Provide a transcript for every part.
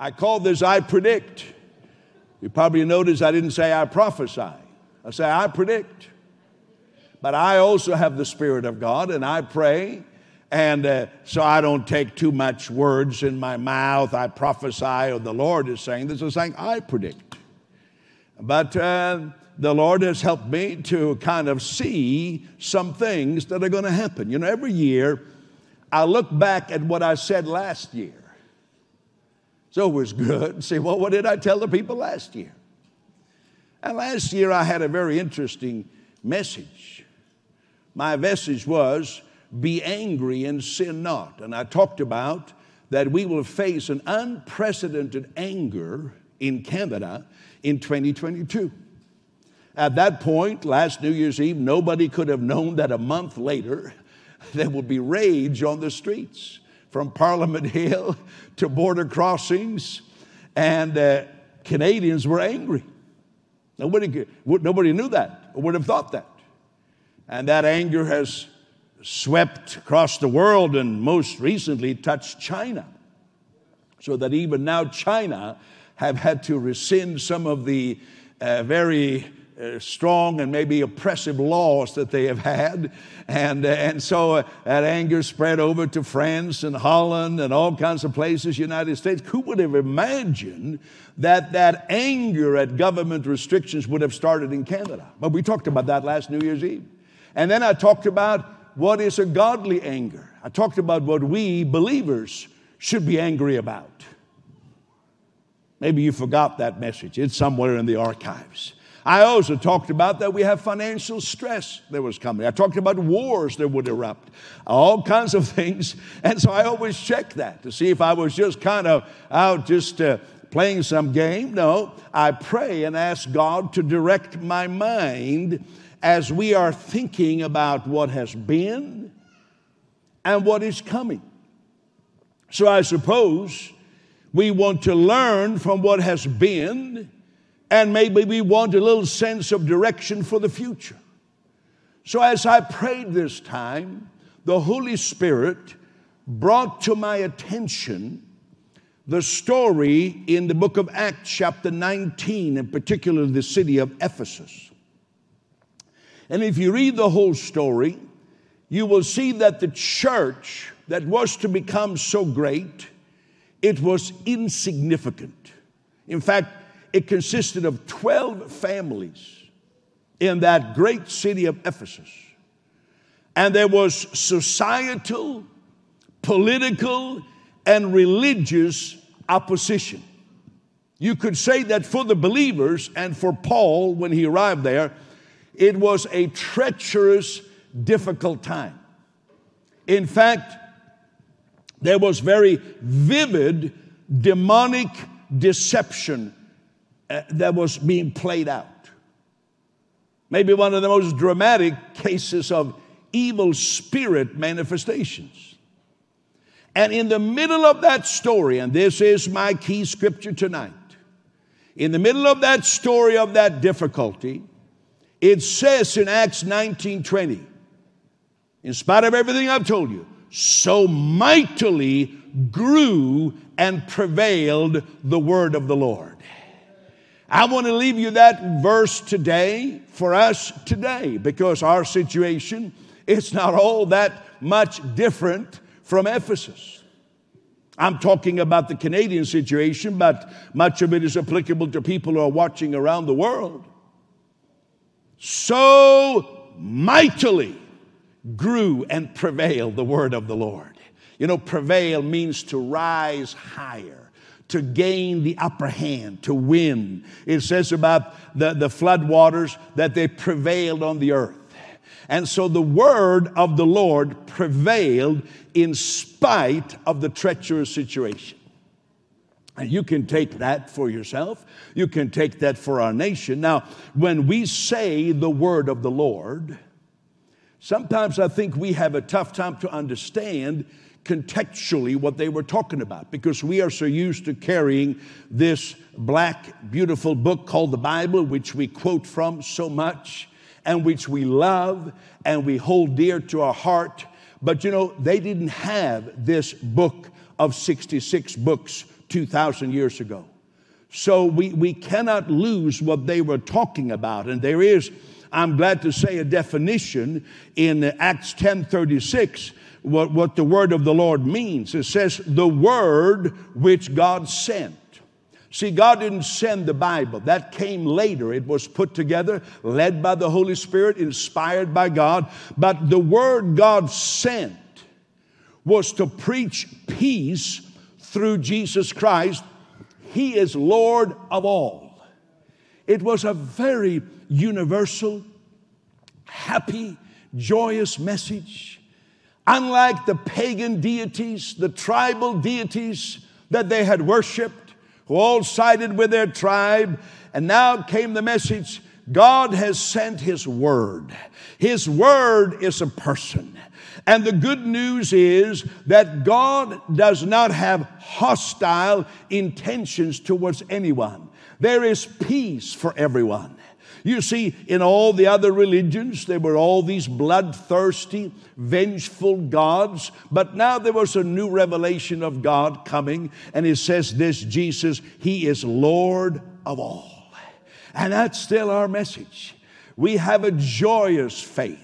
I call this I predict. You probably noticed I didn't say I prophesy. I say I predict. But I also have the Spirit of God and I pray. And uh, so I don't take too much words in my mouth. I prophesy, or the Lord is saying this is saying I predict. But uh, the Lord has helped me to kind of see some things that are going to happen. You know, every year I look back at what I said last year. So it was good. Say, well, what did I tell the people last year? And last year I had a very interesting message. My message was, Be angry and sin not. And I talked about that we will face an unprecedented anger in Canada in 2022. At that point, last New Year's Eve, nobody could have known that a month later there would be rage on the streets from Parliament Hill to border crossings, and uh, Canadians were angry. Nobody, nobody knew that or would have thought that. And that anger has swept across the world and most recently touched China. So that even now, China have had to rescind some of the uh, very uh, strong and maybe oppressive laws that they have had. And, uh, and so uh, that anger spread over to France and Holland and all kinds of places, United States. Who would have imagined that that anger at government restrictions would have started in Canada? But we talked about that last New Year's Eve. And then I talked about what is a godly anger. I talked about what we believers should be angry about. Maybe you forgot that message. It's somewhere in the archives. I also talked about that we have financial stress that was coming. I talked about wars that would erupt, all kinds of things. And so I always check that to see if I was just kind of out just uh, playing some game. No, I pray and ask God to direct my mind as we are thinking about what has been and what is coming. So I suppose we want to learn from what has been and maybe we want a little sense of direction for the future. So, as I prayed this time, the Holy Spirit brought to my attention the story in the book of Acts, chapter 19, in particular the city of Ephesus. And if you read the whole story, you will see that the church that was to become so great, it was insignificant. In fact, it consisted of 12 families in that great city of Ephesus. And there was societal, political, and religious opposition. You could say that for the believers and for Paul when he arrived there, it was a treacherous, difficult time. In fact, there was very vivid demonic deception Uh, that was being played out. Maybe one of the most dramatic cases of evil spirit manifestations. And in the middle of that story, and this is my key scripture tonight, in the middle of that story of that difficulty, it says in Acts 19 20, in spite of everything I've told you, so mightily grew and prevailed the word of the Lord. I want to leave you that verse today for us today because our situation is not all that much different from Ephesus. I'm talking about the Canadian situation, but much of it is applicable to people who are watching around the world. So mightily grew and prevailed the word of the Lord. You know, prevail means to rise higher to gain the upper hand, to win. It says about the, the flood waters that they prevailed on the earth. And so the word of the Lord prevailed in spite of the treacherous situation. And you can take that for yourself. You can take that for our nation. Now, when we say the word of the Lord, sometimes I think we have a tough time to understand contextually what they were talking about because we are so used to carrying this black, beautiful book called the Bible, which we quote from so much and which we love and we hold dear to our heart. But you know, they didn't have this book of 66 books 2,000 years ago. So we, we cannot lose what they were talking about. And there is, I'm glad to say, a definition in Acts 10:36 what, what the word of the Lord means. It says, the word which God sent. See, God didn't send the Bible. That came later. It was put together, led by the Holy Spirit, inspired by God. But the word God sent was to preach peace through Jesus Christ he is Lord of all. It was a very universal, happy, joyous message. Unlike the pagan deities, the tribal deities that they had worshiped, who all sided with their tribe, and now came the message God has sent His Word. His Word is a person. And the good news is that God does not have hostile intentions towards anyone. There is peace for everyone. You see, in all the other religions, there were all these bloodthirsty, vengeful gods, but now there was a new revelation of God coming, and it says this Jesus, He is Lord of all. And that's still our message. We have a joyous faith.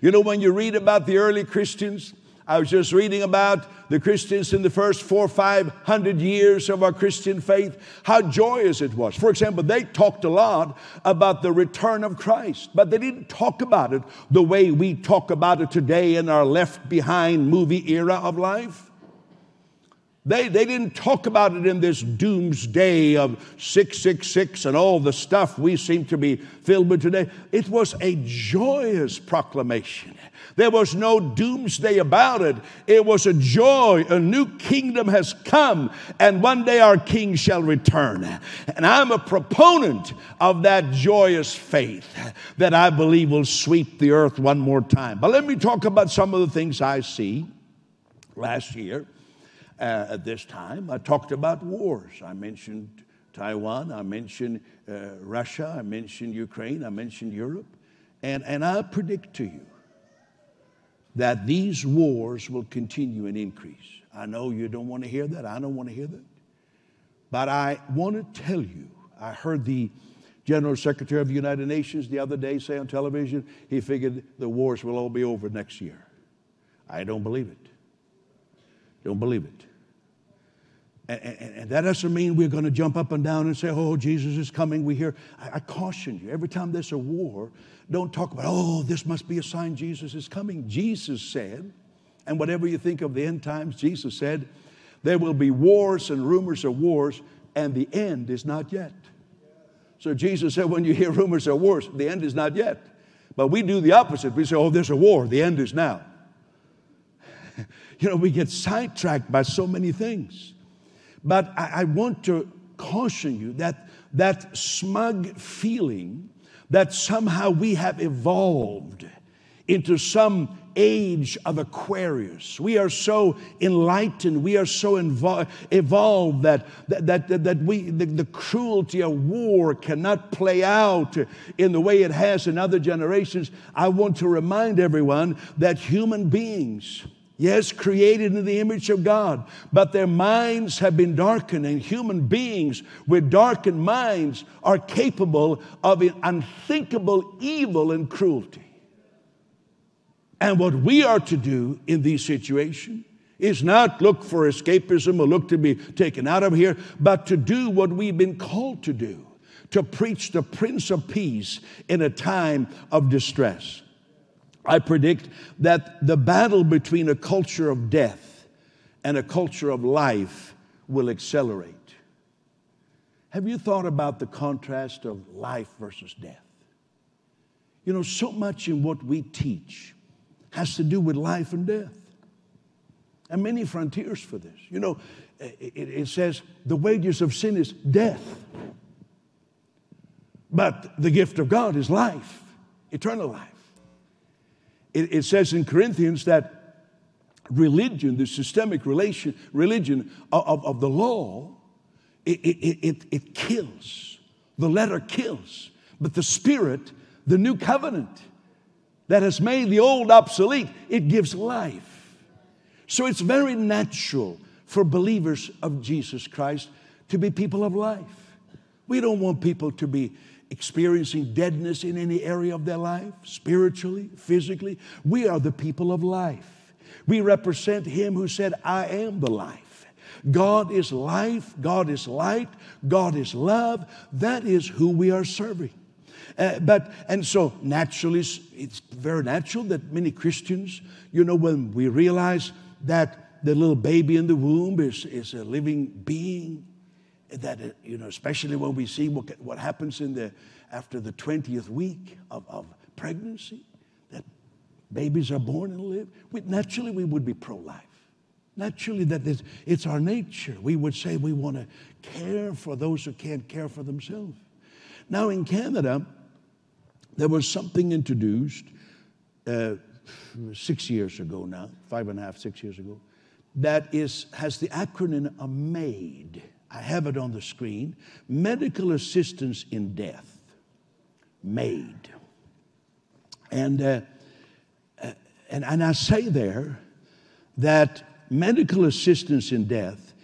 You know, when you read about the early Christians, I was just reading about the Christians in the first four, five hundred years of our Christian faith, how joyous it was. For example, they talked a lot about the return of Christ, but they didn't talk about it the way we talk about it today in our left behind movie era of life. They, they didn't talk about it in this doomsday of 666 and all the stuff we seem to be filled with today. It was a joyous proclamation. There was no doomsday about it. It was a joy. A new kingdom has come, and one day our king shall return. And I'm a proponent of that joyous faith that I believe will sweep the earth one more time. But let me talk about some of the things I see last year uh, at this time. I talked about wars. I mentioned Taiwan, I mentioned uh, Russia, I mentioned Ukraine, I mentioned Europe. And, and I predict to you that these wars will continue and increase. I know you don't want to hear that. I don't want to hear that. But I want to tell you, I heard the General Secretary of the United Nations the other day say on television, he figured the wars will all be over next year. I don't believe it. Don't believe it. And, and, and, that doesn't mean we're going to jump up and down and say, oh, Jesus is coming. We hear, I, I, caution you, every time there's a war, don't talk about, oh, this must be a sign Jesus is coming. Jesus said, and whatever you think of the end times, Jesus said, there will be wars and rumors of wars, and the end is not yet. So Jesus said, when you hear rumors of wars, the end is not yet. But we do the opposite. We say, oh, there's a war, the end is now. you know, we get sidetracked by so many things. But I, I want to caution you that that smug feeling that somehow we have evolved into some age of Aquarius. We are so enlightened, we are so invo- evolved that, that, that, that we, the, the cruelty of war cannot play out in the way it has in other generations. I want to remind everyone that human beings, Yes, created in the image of God, but their minds have been darkened, and human beings with darkened minds are capable of unthinkable evil and cruelty. And what we are to do in these situations is not look for escapism or look to be taken out of here, but to do what we've been called to do to preach the Prince of Peace in a time of distress. I predict that the battle between a culture of death and a culture of life will accelerate. Have you thought about the contrast of life versus death? You know, so much in what we teach has to do with life and death. And many frontiers for this. You know, it, it says the wages of sin is death, but the gift of God is life, eternal life it, it says in Corinthians that religion, the systemic relation, religion of, of, of the law, it, it, it, it kills. The letter kills. But the spirit, the new covenant that has made the old obsolete, it gives life. So it's very natural for believers of Jesus Christ to be people of life. We don't want people to be experiencing deadness in any area of their life, spiritually, physically. We are the people of life. We represent Him who said, I am the life. God is life, God is light, God is love. That is who we are serving. Uh, but, and so naturally, it's very natural that many Christians, you know, when we realize that the little baby in the womb is, is a living being, that, uh, you know, especially when we see what, what happens in the, after the 20th week of, of pregnancy, that babies are born and live, we, naturally we would be pro life. Naturally, that it's, it's our nature. We would say we want to care for those who can't care for themselves. Now, in Canada, there was something introduced uh, six years ago now, five and a half, six years ago, that is, has the acronym MAID. I have it on the screen Medical Assistance in Death. MAID. And, uh, uh, and, and I say there that medical assistance in death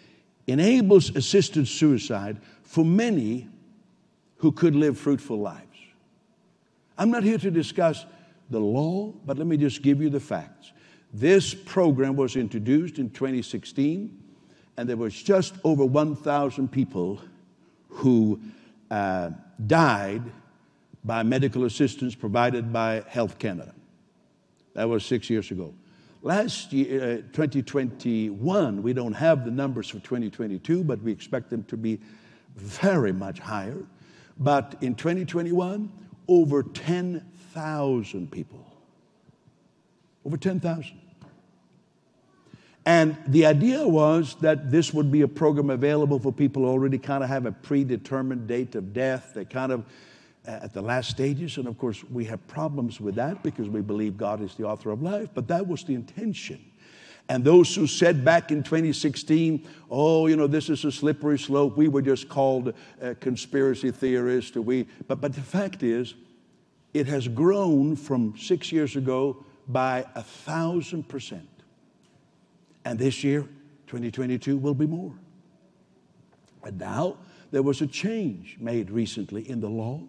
enables assisted suicide for many who could live fruitful lives. I'm not here to discuss the law, but let me just give you the facts. This program was introduced in 2016, and there was just over 1,000 people who uh, died by medical assistance provided by Health Canada. That was six years ago. Last year, uh, 2021, we don't have the numbers for 2022, but we expect them to be very much higher. But in 2021, over 10,000 people. Over 10,000. And the idea was that this would be a program available for people who already kind of have a predetermined date of death. They kind of uh, at the last stages. And of course, we have problems with that because we believe God is the author of life, but that was the intention. And those who said back in 2016, oh, you know, this is a slippery slope, we were just called uh, conspiracy theorists. Or we, but, but the fact is, it has grown from six years ago by a thousand percent. And this year, 2022, will be more. And now there was a change made recently in the law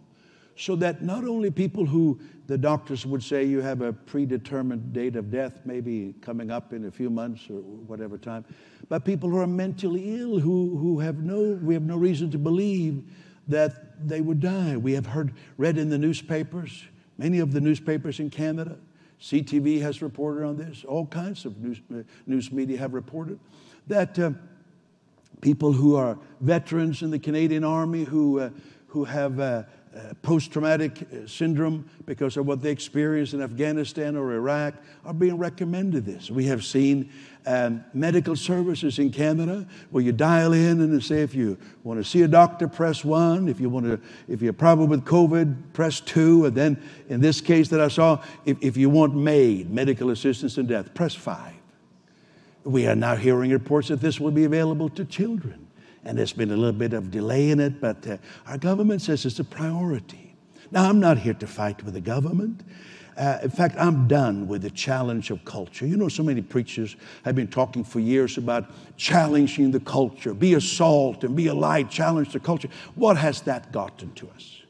so that not only people who the doctors would say you have a predetermined date of death, maybe coming up in a few months or whatever time, but people who are mentally ill, who, who have no, we have no reason to believe that they would die. We have heard, read in the newspapers, many of the newspapers in Canada, CTV has reported on this, all kinds of news, uh, news media have reported that uh, people who are veterans in the Canadian Army who, uh, who have uh, uh, post traumatic syndrome because of what they experienced in Afghanistan or Iraq are being recommended this. We have seen um, medical services in Canada where you dial in and say if you want to see a doctor, press one. If you want to, if you're problem with COVID, press two. And then in this case that I saw, if, if you want MAID, medical assistance in death, press five. We are now hearing reports that this will be available to children and there's been a little bit of delay in it, but uh, our government says it's a priority. Now, I'm not here to fight with the government. Uh, in fact, I'm done with the challenge of culture. You know, so many preachers have been talking for years about challenging the culture. Be a salt and be a light, challenge the culture. What has that gotten to us?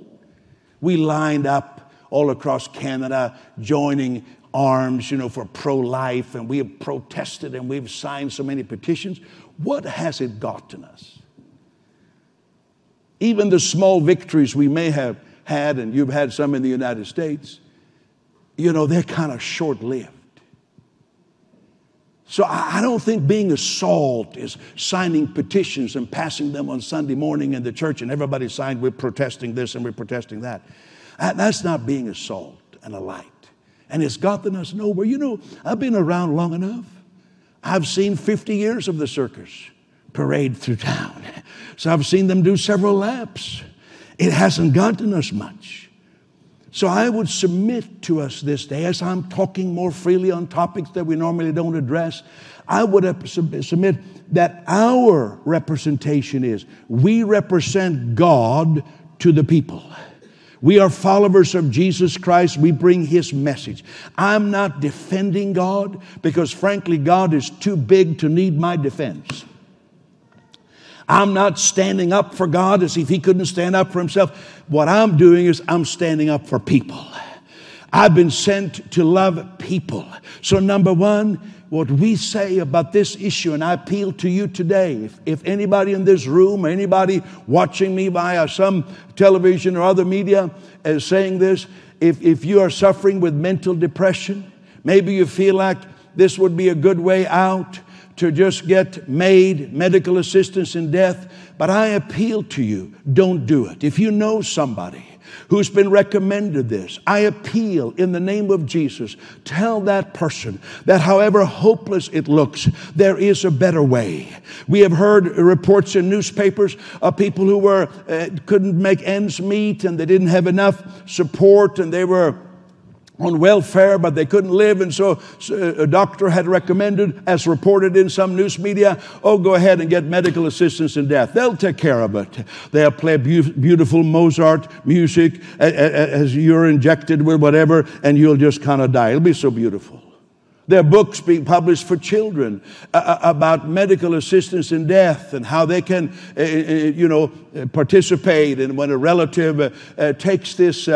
We lined up all across Canada, joining arms, you know, for pro life, and we have protested and we've signed so many petitions. What has it gotten us? Even the small victories we may have had, and you've had some in the United States, you know, they're kind of short lived. So I don't think being a salt is signing petitions and passing them on Sunday morning in the church and everybody signed, we're protesting this and we're protesting that. That's not being a salt and a light. And it's gotten us nowhere. You know, I've been around long enough. I've seen 50 years of the circus parade through town. So I've seen them do several laps. It hasn't gotten us much. So I would submit to us this day, as I'm talking more freely on topics that we normally don't address, I would submit that our representation is we represent God to the people. We are followers of Jesus Christ. We bring His message. I'm not defending God because, frankly, God is too big to need my defense. I'm not standing up for God as if He couldn't stand up for Himself. What I'm doing is I'm standing up for people. I've been sent to love people. So, number one, what we say about this issue, and I appeal to you today. If, if anybody in this room or anybody watching me via some television or other media is saying this, if, if you are suffering with mental depression, maybe you feel like this would be a good way out to just get MAID medical assistance in death. But I appeal to you, don't do it. If you know somebody who's been recommended this, I appeal in the name of Jesus, tell that person that however hopeless it looks, there is a better way. We have heard reports in newspapers of people who were uh, couldn't make ends meet and they didn't have enough support and they were on welfare, but they couldn't live. And so, a doctor had recommended, as reported in some news media, oh, go ahead and get medical assistance in death. They'll take care of it. They'll play beautiful Mozart music as you're injected with whatever, and you'll just kind of die. It'll be so beautiful. There are books being published for children uh, uh about medical assistance in death and how they can, uh, you know, participate. And when a relative takes this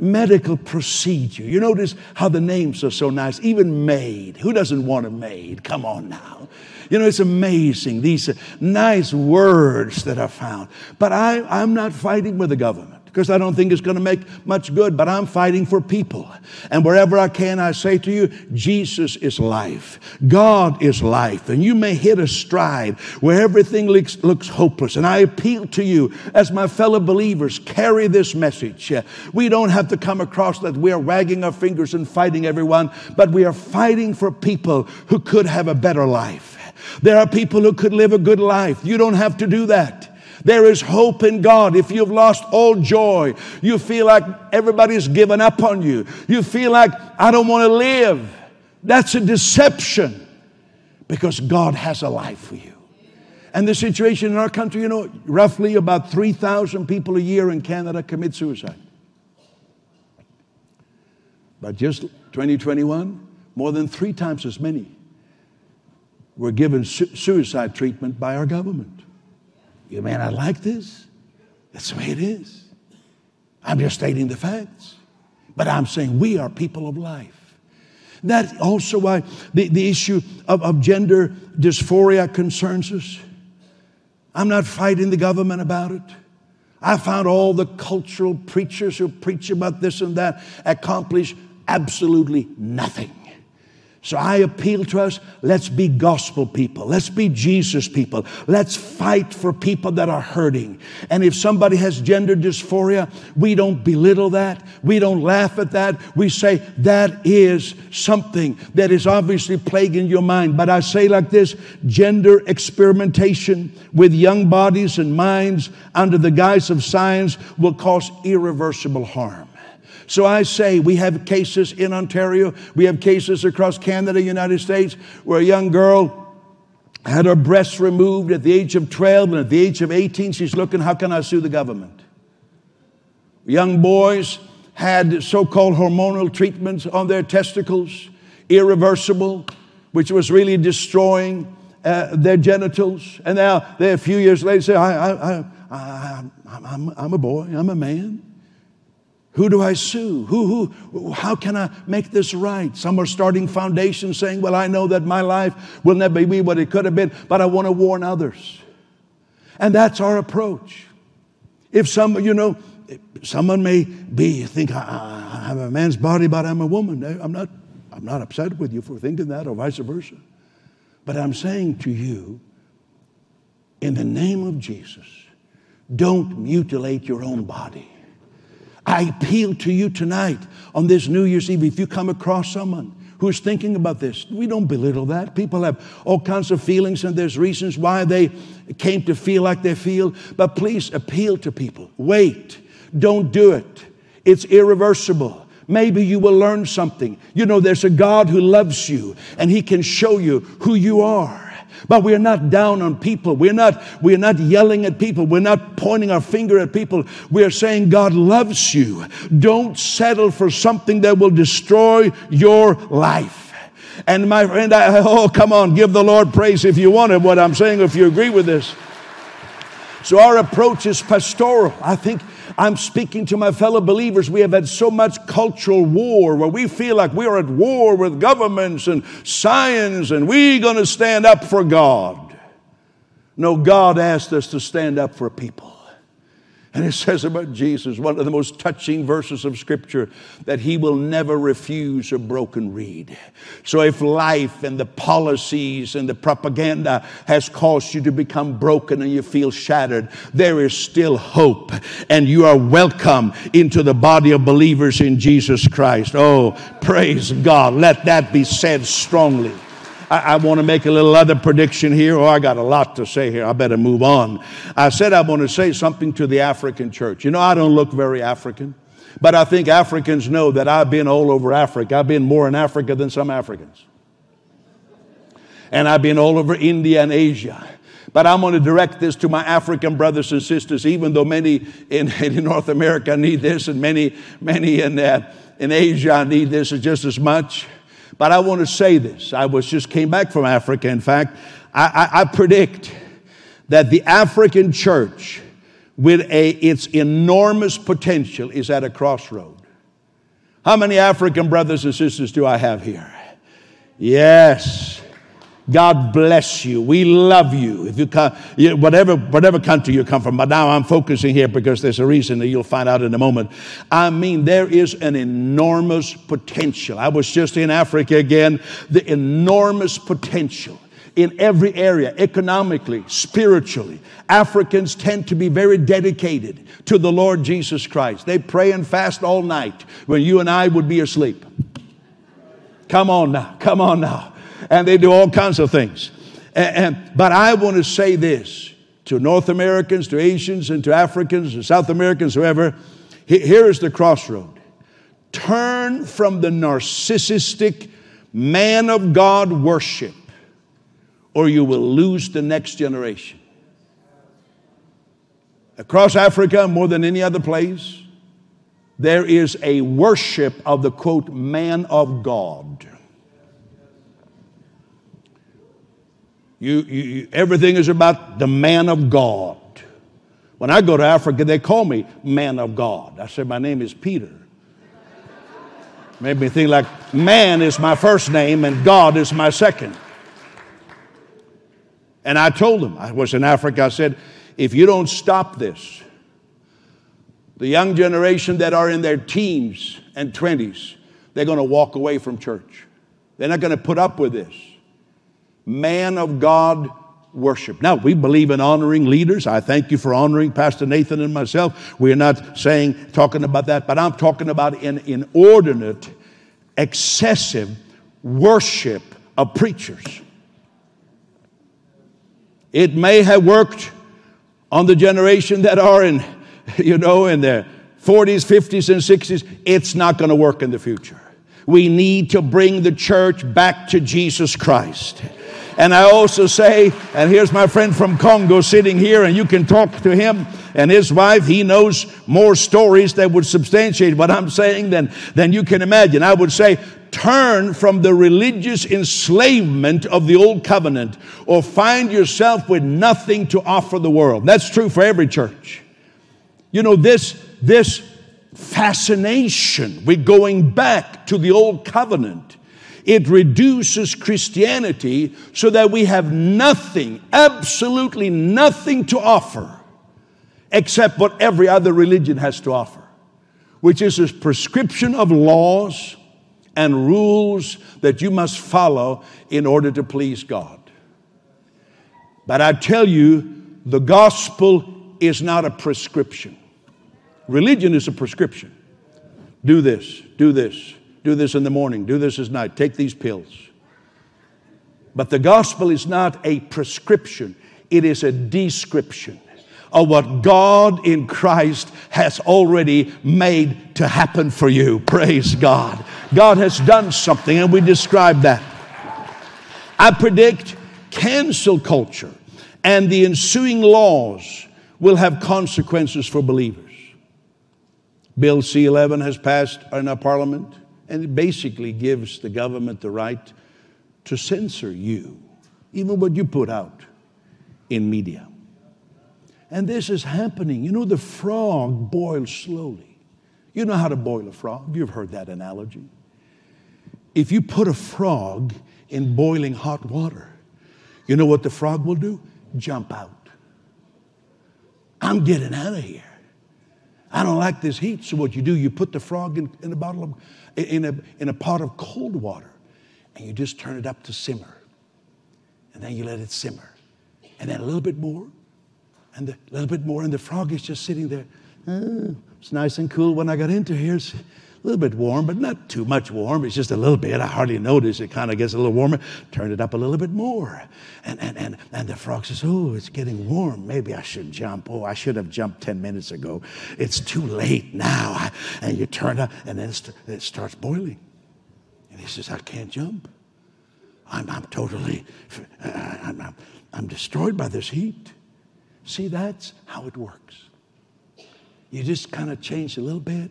medical procedure. You notice how the names are so nice, even MAID. Who doesn't want a MAID? Come on now. You know, it's amazing, these nice words that are found. But I, I'm not fighting with the government because I don't think it's going to make much good, but I'm fighting for people. And wherever I can, I say to you, Jesus is life. God is life. And you may hit a stride where everything looks, looks hopeless. And I appeal to you, as my fellow believers, carry this message. We don't have to come across that we are wagging our fingers and fighting everyone, but we are fighting for people who could have a better life. There are people who could live a good life. You don't have to do that. There is hope in God. If you've lost all joy, you feel like everybody's given up on you, you feel like, I don't want to live. That's a deception because God has a life for you. And the situation in our country, you know, roughly about 3,000 people a year in Canada commit suicide. But just 2021, more than three times as many were given su- suicide treatment by our government. You may not like this. That's the way it is. I'm just stating the facts. But I'm saying we are people of life. That's also why the, the issue of, of gender dysphoria concerns us. I'm not fighting the government about it. I found all the cultural preachers who preach about this and that accomplish absolutely nothing. So I appeal to us let's be gospel people. Let's be Jesus people. Let's fight for people that are hurting. And if somebody has gender dysphoria, we don't belittle that. We don't laugh at that. We say that is something that is obviously plaguing your mind. But I say like this gender experimentation with young bodies and minds under the guise of science will cause irreversible harm. So I say we have cases in Ontario, we have cases across Canada, United States, where a young girl had her breasts removed at the age of 12, and at the age of 18, she's looking, how can I sue the government? Young boys had so called hormonal treatments on their testicles, irreversible, which was really destroying uh, their genitals. And now, they, a few years later, say, I, I, I, I, I'm, I'm a boy, I'm a man. Who do I sue? Who, who, how can I make this right? Some are starting foundations saying, Well, I know that my life will never be what it could have been, but I want to warn others. And that's our approach. If some, you know, someone may be, think, I, am a man's body, but I'm a woman. I'm not, I'm not upset with you for thinking that or vice versa. But I'm saying to you, in the name of Jesus, don't mutilate your own body. I appeal to you tonight on this New Year's Eve. If you come across someone who's thinking about this, we don't belittle that. People have all kinds of feelings, and there's reasons why they came to feel like they feel. But please appeal to people. Wait. Don't do it. It's irreversible. Maybe you will learn something. You know, there's a God who loves you, and He can show you who you are. But we're not down on people. We're not, we're not yelling at people. We're not pointing our finger at people. We're saying God loves you. Don't settle for something that will destroy your life. And my friend, I, oh, come on, give the Lord praise if you want it, what I'm saying, if you agree with this. So our approach is pastoral. I think I'm speaking to my fellow believers. We have had so much cultural war where we feel like we're at war with governments and science and we're going to stand up for God. No, God asked us to stand up for people. And it says about Jesus, one of the most touching verses of Scripture, that he will never refuse a broken reed. So if life and the policies and the propaganda has caused you to become broken and you feel shattered, there is still hope. And you are welcome into the body of believers in Jesus Christ. Oh, praise God. Let that be said strongly. I, I want to make a little other prediction here. Oh, I got a lot to say here. I better move on. I said I want to say something to the African church. You know, I don't look very African, but I think Africans know that I've been all over Africa. I've been more in Africa than some Africans. And I've been all over India and Asia. But I'm going to direct this to my African brothers and sisters, even though many in, in North America need this and many, many in, uh, in Asia need this just as much. But I want to say this. I was just came back from Africa. In fact, I, I, I predict that the African church, with a, its enormous potential, is at a crossroad. How many African brothers and sisters do I have here? Yes. God bless you. We love you. If you come, whatever, whatever country you come from, but now I'm focusing here because there's a reason that you'll find out in a moment. I mean, there is an enormous potential. I was just in Africa again, the enormous potential in every area, economically, spiritually. Africans tend to be very dedicated to the Lord Jesus Christ. They pray and fast all night when you and I would be asleep. Come on now, come on now and they do all kinds of things. And, and, but I want to say this to North Americans, to Asians, and to Africans, to South Americans, whoever. Here is the crossroad. Turn from the narcissistic man of God worship, or you will lose the next generation. Across Africa, more than any other place, there is a worship of the quote, man of God. You, you, everything is about the man of God. When I go to Africa, they call me man of God. I said, my name is Peter. Made me think like man is my first name and God is my second. And I told them, I was in Africa, I said, if you don't stop this, the young generation that are in their teens and 20s, they're going to walk away from church. They're not going to put up with this man of God worship. Now, we believe in honoring leaders. I thank you for honoring Pastor Nathan and myself. We're not saying, talking about that, but I'm talking about an inordinate, excessive worship of preachers. It may have worked on the generation that are in, you know, in their 40s, 50s, and 60s. It's not going to work in the future. We need to bring the church back to Jesus Christ. And I also say, and here's my friend from Congo sitting here, and you can talk to him and his wife. He knows more stories that would substantiate what I'm saying than, than you can imagine. I would say, turn from the religious enslavement of the old covenant or find yourself with nothing to offer the world. That's true for every church. You know, this, this fascination with going back to the old covenant it reduces Christianity so that we have nothing, absolutely nothing to offer except what every other religion has to offer, which is a prescription of laws and rules that you must follow in order to please God. But I tell you, the gospel is not a prescription. Religion is a prescription. Do this, do this, do this in the morning, do this at night, take these pills. But the gospel is not a prescription, it is a description of what God in Christ has already made to happen for you. Praise God. God has done something, and we describe that. I predict cancel culture and the ensuing laws will have consequences for believers. Bill C 11 has passed in our parliament. And it basically gives the government the right to censor you, even what you put out in media. And this is happening. You know, the frog boils slowly. You know how to boil a frog. You've heard that analogy. If you put a frog in boiling hot water, you know what the frog will do? Jump out. I'm getting out of here. I don't like this heat. So what you do, you put the frog in, in a bottle of, in a, in a pot of cold water, and you just turn it up to simmer. And then you let it simmer. And then a little bit more, and a little bit more, and the frog is just sitting there. Oh, it's nice and cool when I got into here. A little bit warm, but not too much warm. It's just a little bit. I hardly notice. It kind of gets a little warmer. Turn it up a little bit more. And, and, and, and the frog says, Oh, it's getting warm. Maybe I should jump. Oh, I should have jumped 10 minutes ago. It's too late now. And you turn up, and then it starts boiling. And he says, I can't jump. I'm, I'm totally, uh, I'm, I'm, I'm destroyed by this heat. See, that's how it works. You just kind of change a little bit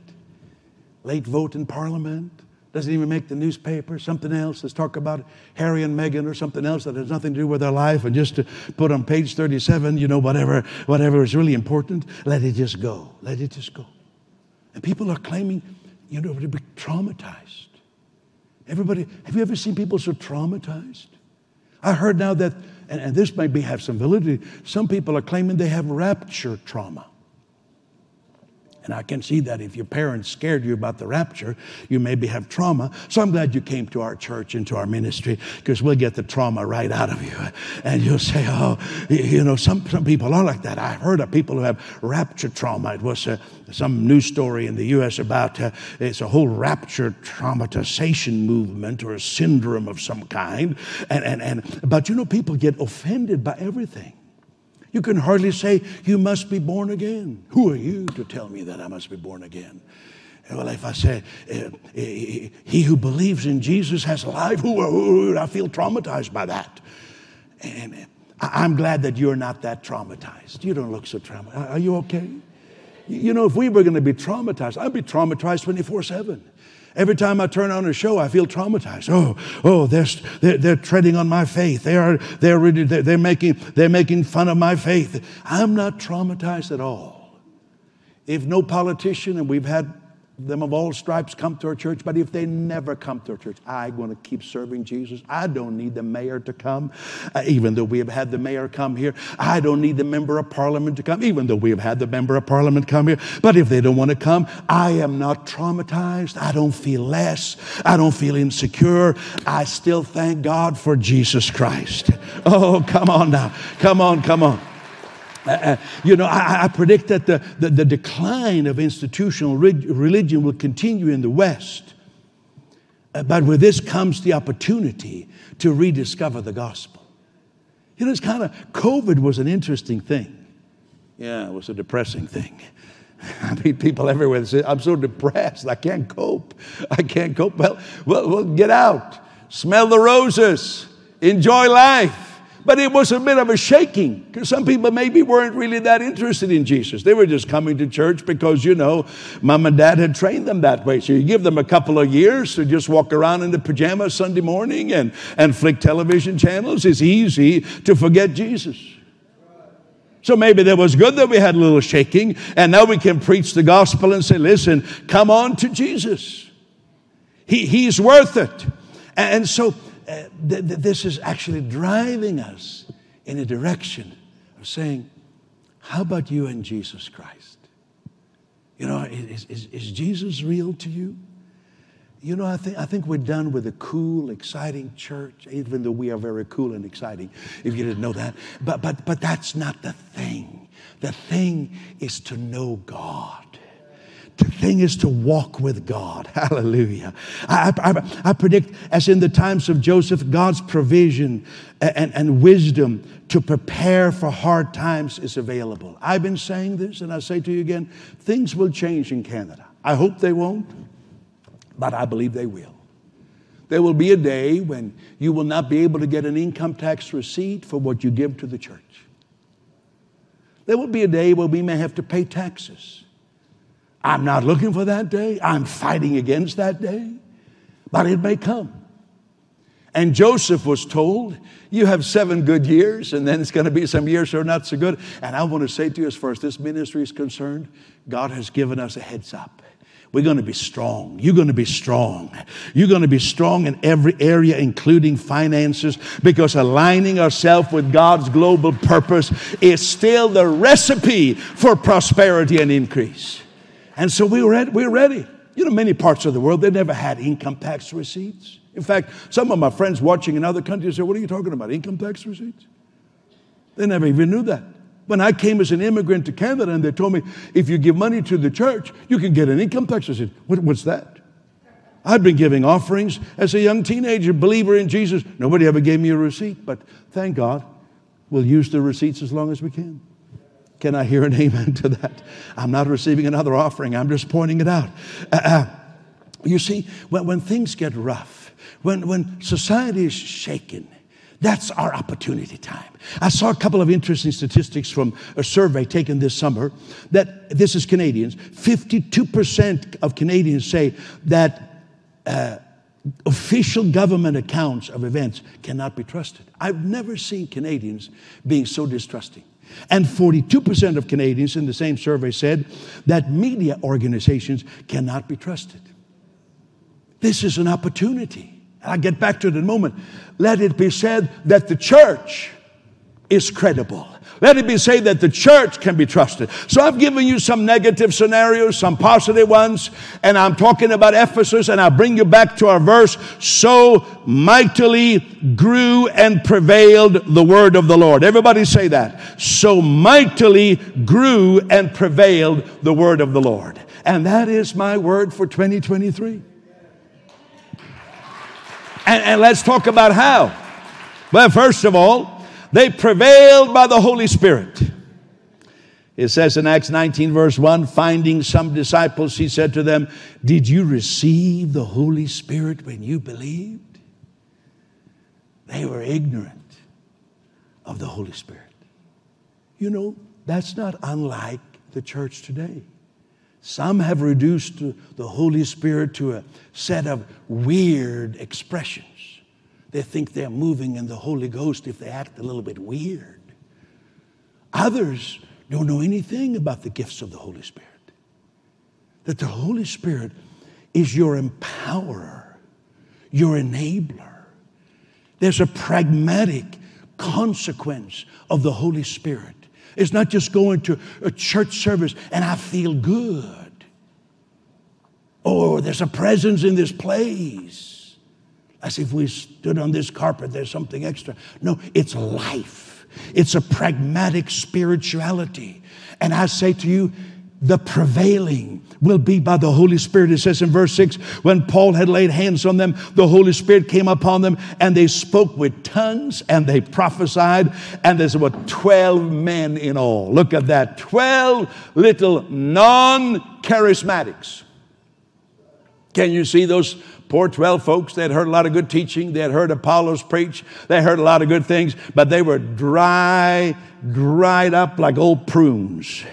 late vote in Parliament, doesn't even make the newspaper, something else. Let's talk about Harry and Meghan or something else that has nothing to do with their life, and just to put on page 37, you know, whatever, whatever is really important, let it just go. Let it just go. And people are claiming, you know, to be traumatized. Everybody, have you ever seen people so traumatized? I heard now that, and, and this might be have some validity, some people are claiming they have rapture trauma. And I can see that if your parents scared you about the rapture, you maybe have trauma. So I'm glad you came to our church and to our ministry because we'll get the trauma right out of you. And you'll say, oh, you know, some, some people are like that. I've heard of people who have rapture trauma. It was uh, some news story in the U.S. about uh, it's a whole rapture traumatization movement or a syndrome of some kind. And, and, and, but you know, people get offended by everything. You can hardly say, You must be born again. Who are you to tell me that I must be born again? Eh, well, if I say, uh, He who believes in Jesus has life, who, I feel traumatized by that. And I'm glad that you're not that traumatized. You don't look so traumatized. Are you okay? You know, if we were going to be traumatized, I'd be traumatized 24 7. Every time I turn on a show, I feel traumatized. Oh, oh, they're, they're, they're treading on my faith. They are, they're, they're, making, they're making fun of my faith. I'm not traumatized at all. If no politician, and we've had them of all stripes come to our church, but if they never come to our church, I'm going to keep serving Jesus. I don't need the mayor to come, uh, even though we have had the mayor come here. I don't need the member of parliament to come, even though we have had the member of parliament come here. But if they don't want to come, I am not traumatized. I don't feel less. I don't feel insecure. I still thank God for Jesus Christ. Oh, come on now. Come on, come on. Uh, uh, you know, I, I predict that the, the, the, decline of institutional religion will continue in the West. Uh, but with this comes the opportunity to rediscover the gospel. You know, it's kind of, COVID was an interesting thing. Yeah, it was a depressing thing. I meet people everywhere say, I'm so depressed, I can't cope. I can't cope. Well, well, well get out, smell the roses, enjoy life. But it was a bit of a shaking because some people maybe weren't really that interested in Jesus. They were just coming to church because, you know, mom and dad had trained them that way. So you give them a couple of years to just walk around in the pajamas Sunday morning and, and flick television channels. It's easy to forget Jesus. So maybe that was good that we had a little shaking, and now we can preach the gospel and say, listen, come on to Jesus. He, he's worth it. And so Uh, th- th- this is actually driving us in a direction of saying, How about you and Jesus Christ? You know, is, is, is Jesus real to you? You know, I think, I think we're done with a cool, exciting church, even though we are very cool and exciting, if you didn't know that. But, but, but that's not the thing. The thing is to know God. The thing is to walk with God. Hallelujah. I, I, I, predict, as in the times of Joseph, God's provision and, and wisdom to prepare for hard times is available. I've been saying this, and I say to you again things will change in Canada. I hope they won't, but I believe they will. There will be a day when you will not be able to get an income tax receipt for what you give to the church. There will be a day where we may have to pay taxes I'm not looking for that day. I'm fighting against that day, but it may come. And Joseph was told, You have seven good years, and then it's going to be some years that are not so good. And I want to say to you, as far as this ministry is concerned, God has given us a heads up. We're going to be strong. You're going to be strong. You're going to be strong in every area, including finances, because aligning ourselves with God's global purpose is still the recipe for prosperity and increase. And so we're ready. We're ready. You know, many parts of the world, they never had income tax receipts. In fact, some of my friends watching in other countries say, What are you talking about? Income tax receipts? They never even knew that. When I came as an immigrant to Canada and they told me, if you give money to the church, you can get an income tax receipt. What, what's that? I'd been giving offerings as a young teenager, believer in Jesus. Nobody ever gave me a receipt, but thank God, we'll use the receipts as long as we can. Can I hear an amen to that? I'm not receiving another offering, I'm just pointing it out. Uh, uh, you see, when, when things get rough, when, when society is shaken, that's our opportunity time. I saw a couple of interesting statistics from a survey taken this summer that this is Canadians. 52% of Canadians say that uh, official government accounts of events cannot be trusted. I've never seen Canadians being so distrusting. And 42% of Canadians in the same survey said that media organizations cannot be trusted. This is an opportunity. I'll get back to it in a moment. Let it be said that the church is credible. Let it be said that the church can be trusted. So I've given you some negative scenarios, some positive ones, and I'm talking about Ephesus, and I bring you back to our verse. So mightily grew and prevailed the word of the Lord. Everybody say that. So mightily grew and prevailed the word of the Lord. And that is my word for 2023. And, and let's talk about how. Well, first of all, they prevailed by the Holy Spirit. It says in Acts 19, verse 1 finding some disciples, he said to them, Did you receive the Holy Spirit when you believed? They were ignorant of the Holy Spirit. You know, that's not unlike the church today. Some have reduced the Holy Spirit to a set of weird expressions. They think they're moving in the Holy Ghost if they act a little bit weird. Others don't know anything about the gifts of the Holy Spirit. That the Holy Spirit is your empowerer, your enabler. There's a pragmatic consequence of the Holy Spirit. It's not just going to a church service and I feel good. Or there's a presence in this place. As if we stood on this carpet, there's something extra. No, it's life. It's a pragmatic spirituality. And I say to you, the prevailing will be by the Holy Spirit. It says in verse 6 when Paul had laid hands on them, the Holy Spirit came upon them and they spoke with tongues and they prophesied. And there's about 12 men in all. Look at that 12 little non charismatics. Can you see those poor 12 folks? They had heard a lot of good teaching. They had heard Apollos preach. They heard a lot of good things, but they were dry, dried up like old prunes.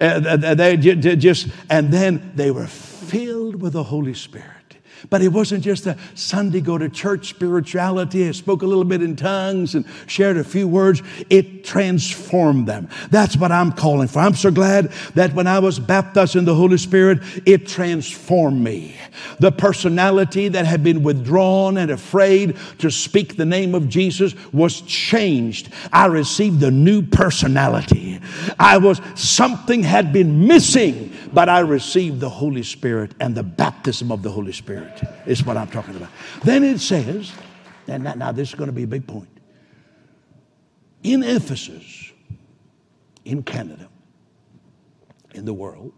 Uh, they just, and then they were filled with the Holy Spirit. But it wasn't just a Sunday go to church spirituality. I spoke a little bit in tongues and shared a few words. It transformed them. That's what I'm calling for. I'm so glad that when I was baptized in the Holy Spirit, it transformed me. The personality that had been withdrawn and afraid to speak the name of Jesus was changed. I received a new personality. I was, something had been missing, but I received the Holy Spirit and the baptism of the Holy Spirit is what I'm talking about. Then it says, and now this is going to be a big point. In Ephesus, in Canada, in the world,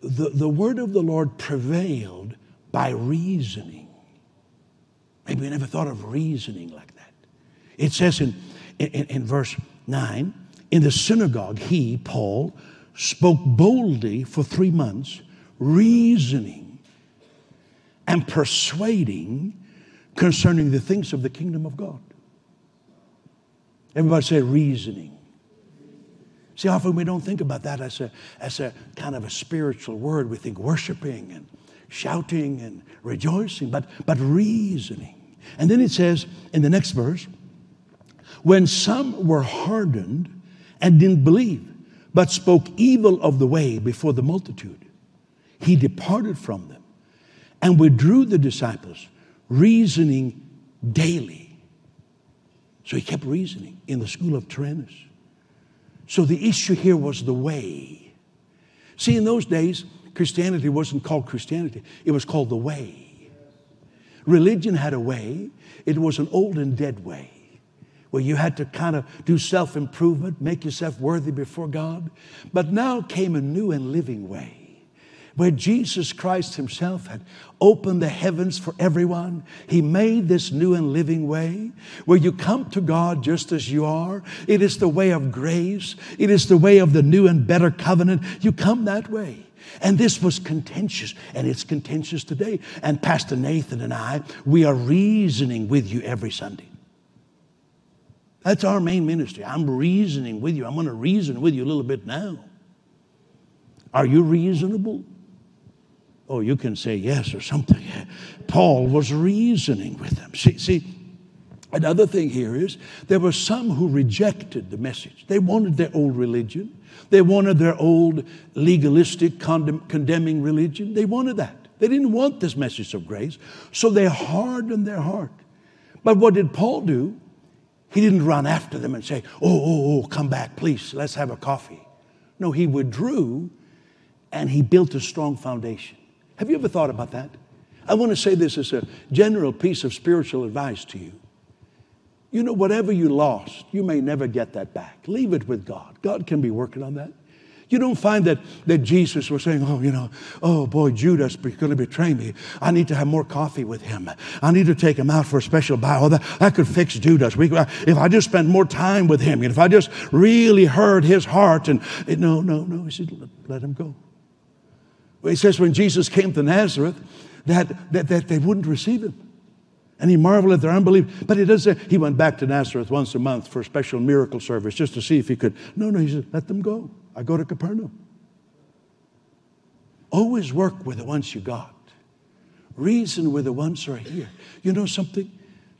the, the word of the Lord prevailed by reasoning. Maybe we never thought of reasoning like that. It says in, in, in verse 9, in the synagogue, he, Paul, spoke boldly for three months, reasoning and persuading concerning the things of the kingdom of God. Everybody say reasoning. See, often we don't think about that as a, as a kind of a spiritual word. We think worshiping and shouting and rejoicing, but, but reasoning. And then it says in the next verse, when some were hardened and didn't believe, but spoke evil of the way before the multitude, he departed from them and withdrew the disciples, reasoning daily. So he kept reasoning in the school of Tyrannus. So the issue here was the way. See, in those days, Christianity wasn't called Christianity, it was called the way. Religion had a way, it was an old and dead way where you had to kind of do self improvement, make yourself worthy before God. But now came a new and living way where Jesus Christ Himself had opened the heavens for everyone. He made this new and living way where you come to God just as you are. It is the way of grace, it is the way of the new and better covenant. You come that way. And this was contentious, and it's contentious today. And Pastor Nathan and I, we are reasoning with you every Sunday. That's our main ministry. I'm reasoning with you. I'm going to reason with you a little bit now. Are you reasonable? Oh, you can say yes or something. Paul was reasoning with them. See, see, another thing here is there were some who rejected the message. They wanted their old religion. They wanted their old legalistic condemn, condemning religion. They wanted that. They didn't want this message of grace, so they hardened their heart. But what did Paul do? He didn't run after them and say, Oh, oh, oh, come back, please, let's have a coffee. No, he withdrew and he built a strong foundation. Have you ever thought about that? I want to say this as a general piece of spiritual advice to you. You know, whatever you lost, you may never get that back. Leave it with God. God can be working on that. You don't find that, that Jesus was saying, Oh, you know, oh boy, Judas is going to betray me. I need to have more coffee with him. I need to take him out for a special Bible. That, that could fix Judas. We, uh, if I just spend more time with him, if I just really heard his heart, and no, no, no, he said, let him go. He says when Jesus came to Nazareth, that, that, that they wouldn't receive him. And he marveled at their unbelief. But he doesn't say he went back to Nazareth once a month for a special miracle service just to see if he could. No, no, he said, let them go. I go to Capernaum. Always work with the ones you got. Reason with the ones who are here. You know something?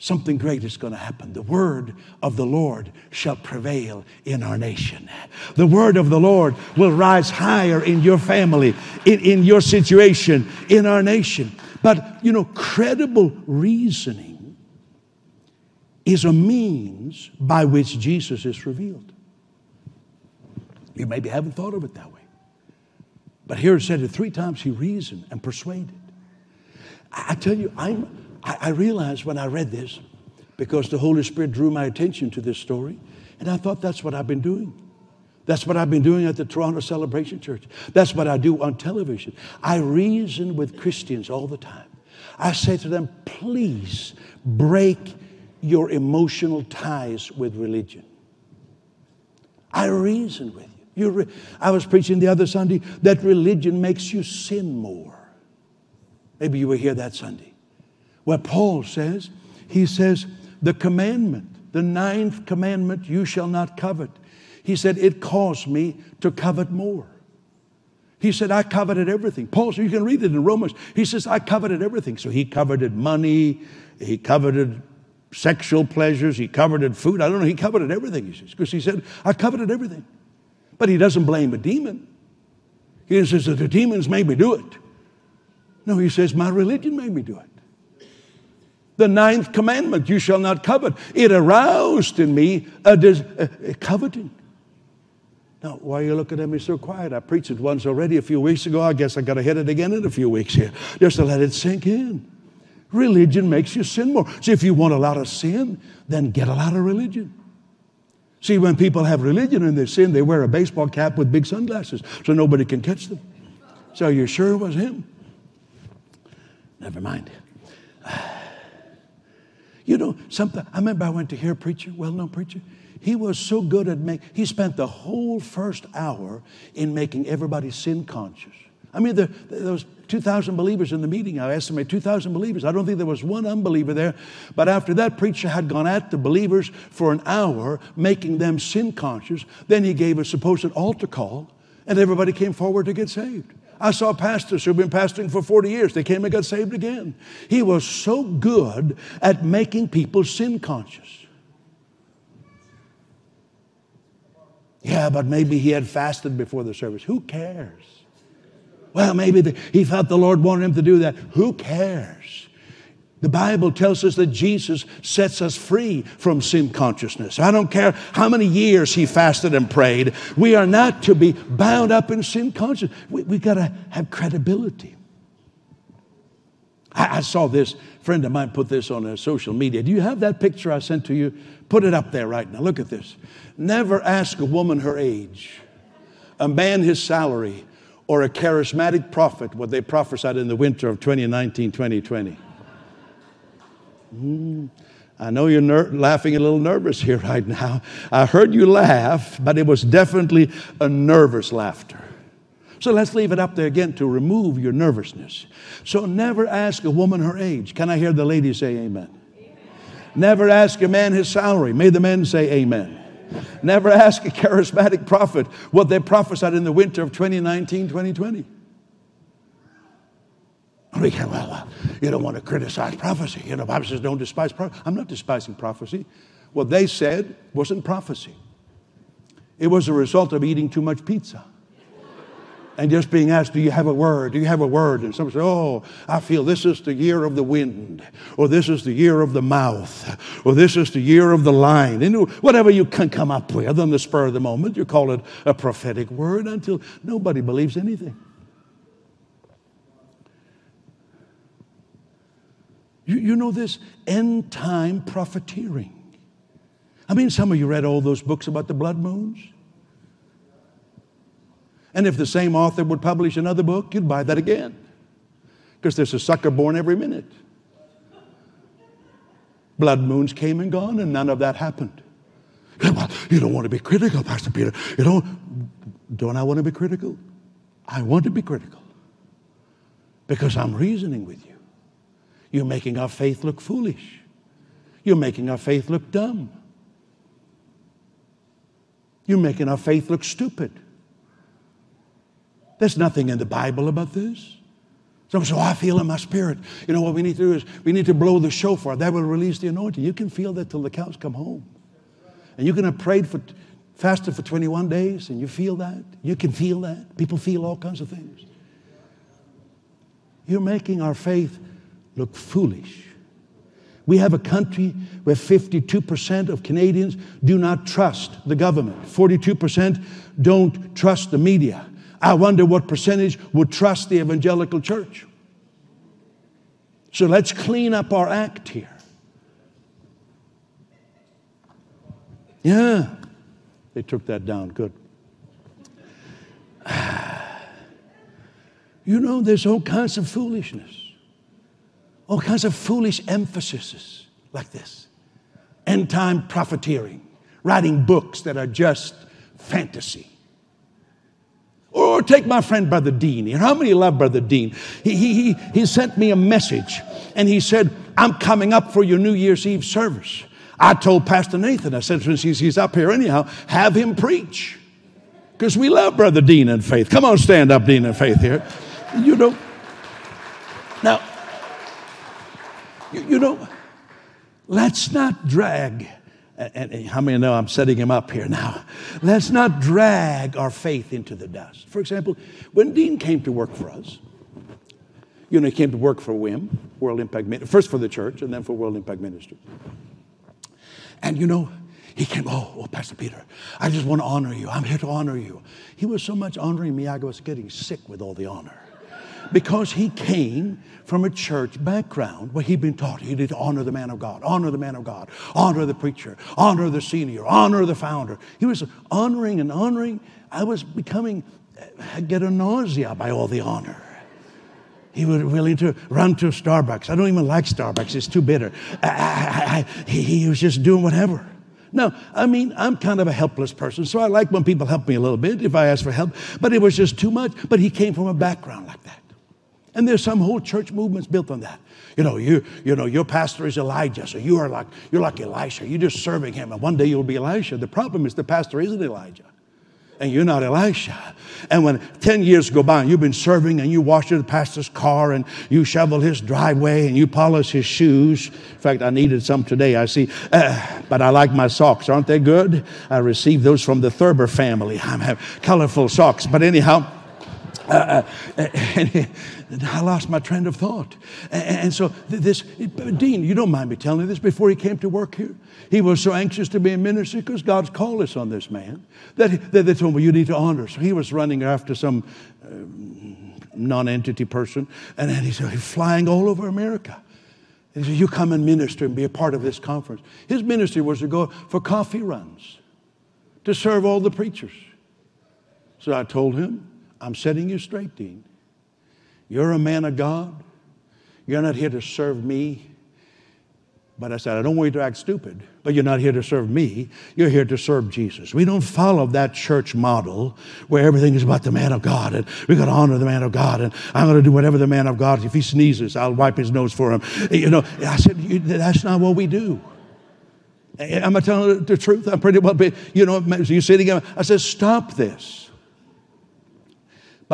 Something great is going to happen. The word of the Lord shall prevail in our nation. The word of the Lord will rise higher in your family, in, in your situation, in our nation. But, you know, credible reasoning is a means by which Jesus is revealed. You maybe haven't thought of it that way. But here it said it three times he reasoned and persuaded. I tell you, I'm I, I realized when I read this, because the Holy Spirit drew my attention to this story, and I thought that's what I've been doing. That's what I've been doing at the Toronto Celebration Church. That's what I do on television. I reason with Christians all the time. I say to them, please break your emotional ties with religion. I reason with you. Re- I was preaching the other Sunday that religion makes you sin more. Maybe you were here that Sunday. What Paul says, he says, the commandment, the ninth commandment, you shall not covet. He said, it caused me to covet more. He said, I coveted everything. Paul, so you can read it in Romans. He says, I coveted everything. So he coveted money, he coveted sexual pleasures, he coveted food. I don't know, he coveted everything, he says, because he said, I coveted everything. But he doesn't blame a demon. He says the demons made me do it. No, he says, my religion made me do it the ninth commandment, you shall not covet. It aroused in me a, des- a coveting. Now, why are you looking at me so quiet? I preached it once already a few weeks ago. I guess I got to hit it again in a few weeks here, just to let it sink in. Religion makes you sin more. See, if you want a lot of sin, then get a lot of religion. See, when people have religion and they sin, they wear a baseball cap with big sunglasses so nobody can catch them. So you're sure it was him? Never mind. You know, something, I remember I went to hear a preacher, well known preacher. He was so good at making, he spent the whole first hour in making everybody sin conscious. I mean, there, there was 2,000 believers in the meeting. I estimate 2,000 believers. I don't think there was one unbeliever there. But after that preacher had gone at the believers for an hour, making them sin conscious, then he gave a supposed altar call, and everybody came forward to get saved. I saw pastors who've been pastoring for 40 years. They came and got saved again. He was so good at making people sin conscious. Yeah, but maybe he had fasted before the service. Who cares? Well, maybe the, he felt the Lord wanted him to do that. Who cares? The Bible tells us that Jesus sets us free from sin consciousness. I don't care how many years he fasted and prayed, we are not to be bound up in sin consciousness. We, we got to have credibility. I, I, saw this, friend of mine put this on a social media. Do you have that picture I sent to you? Put it up there right now. Look at this. Never ask a woman her age, a man his salary, or a charismatic prophet what they prophesied in the winter of 2019 2020. Mm, I know you're ner- laughing a little nervous here right now. I heard you laugh, but it was definitely a nervous laughter. So let's leave it up there again to remove your nervousness. So never ask a woman her age. Can I hear the lady say amen? amen? Never ask a man his salary. May the men say amen. Never ask a charismatic prophet what they prophesied in the winter of 2019 2020. We can, well, uh, you don't want to criticize prophecy. You know, Bible says don't despise prophecy. I'm not despising prophecy. What they said wasn't prophecy. It was a result of eating too much pizza. And just being asked, Do you have a word? Do you have a word? And someone said, Oh, I feel this is the year of the wind, or this is the year of the mouth, or this is the year of the line. And whatever you can come up with on the spur of the moment, you call it a prophetic word until nobody believes anything. You, you know this end time profiteering. I mean, some of you read all those books about the blood moons. And if the same author would publish another book, you'd buy that again. Because there's a sucker born every minute. Blood moons came and gone, and none of that happened. You don't want to be critical, Pastor Peter. You don't, don't I want to be critical? I want to be critical because I'm reasoning with you. You're making our faith look foolish. You're making our faith look dumb. You're making our faith look stupid. There's nothing in the Bible about this. Says, Oh, I feel in my spirit. You know what we need to do is we need to blow the shofar. That will release the anointing. You can feel that till the cows come home. And you can have prayed for fasted for 21 days and you feel that. You can feel that. People feel all kinds of things. You're making our faith look foolish. We have a country where 52% of Canadians do not trust the government, 42% don't trust the media. I wonder what percentage would trust the evangelical church. So let's clean up our act here. Yeah, they took that down. Good. You know, there's all kinds of foolishness all kinds of foolish emphases like this end time profiteering, writing books that are just fantasy. Or take my friend Brother Dean here. How many love Brother Dean? He, he, he, he sent me a message and he said, I'm coming up for your New Year's Eve service. I told Pastor Nathan, I said, since he's, he's up here anyhow, have him preach. Because we love Brother Dean and Faith. Come on, stand up, Dean and Faith here. You know. Now, you, you know, let's not drag, and, how many know I'm setting him up here now? Let's not drag our faith into the dust. For example, when Dean came to work for us, you know, he came to work for WIM, World Impact Ministry, first for the church and then for World Impact Ministry. And you know, he came, oh, oh, Pastor Peter, I just want to honor you. I'm here to honor you. He was so much honoring me, I was getting sick with all the honor because he came from a church background where he'd been taught he did honor the man of God, honor the man of God, honor the preacher, honor the senior, honor the founder. He was honoring and honoring. I was becoming, I get a nausea by all the honor. He was willing to run to Starbucks. I don't even like Starbucks, it's too bitter. I, I, I, he, he was just doing whatever. Now, I mean, I'm kind of a helpless person, so I like when people help me a little bit if I ask for help, but it was just too much. But he came from a background like that. And there's some whole church movements built on that. You know, you, you know, your pastor is Elijah, so you are like, you're like Elisha. You're just serving him, and one day you'll be Elisha. The problem is the pastor isn't Elijah. and you're not Elisha. And when 10 years go by and you've been serving and you wash the pastor's car and you shovel his driveway and you polish his shoes. In fact, I needed some today, I see. Uh, but I like my socks. Aren't they good? I received those from the Thurber family. I have colorful socks. But anyhow, uh, uh, I lost my trend of thought. And so, this, Dean, you don't mind me telling you this, before he came to work here, he was so anxious to be a minister because God's called us on this man that, that they told me, you need to honor. So he was running after some uh, non entity person, and then he said, he's flying all over America. He said, You come and minister and be a part of this conference. His ministry was to go for coffee runs, to serve all the preachers. So I told him, I'm setting you straight, Dean. You're a man of God. You're not here to serve me. But I said, I don't want you to act stupid, but you're not here to serve me. You're here to serve Jesus. We don't follow that church model where everything is about the man of God and we got to honor the man of God and I'm going to do whatever the man of God. If he sneezes, I'll wipe his nose for him. You know, I said, that's not what we do. Am I telling the truth? I'm pretty well, you know, you sitting, I said, stop this.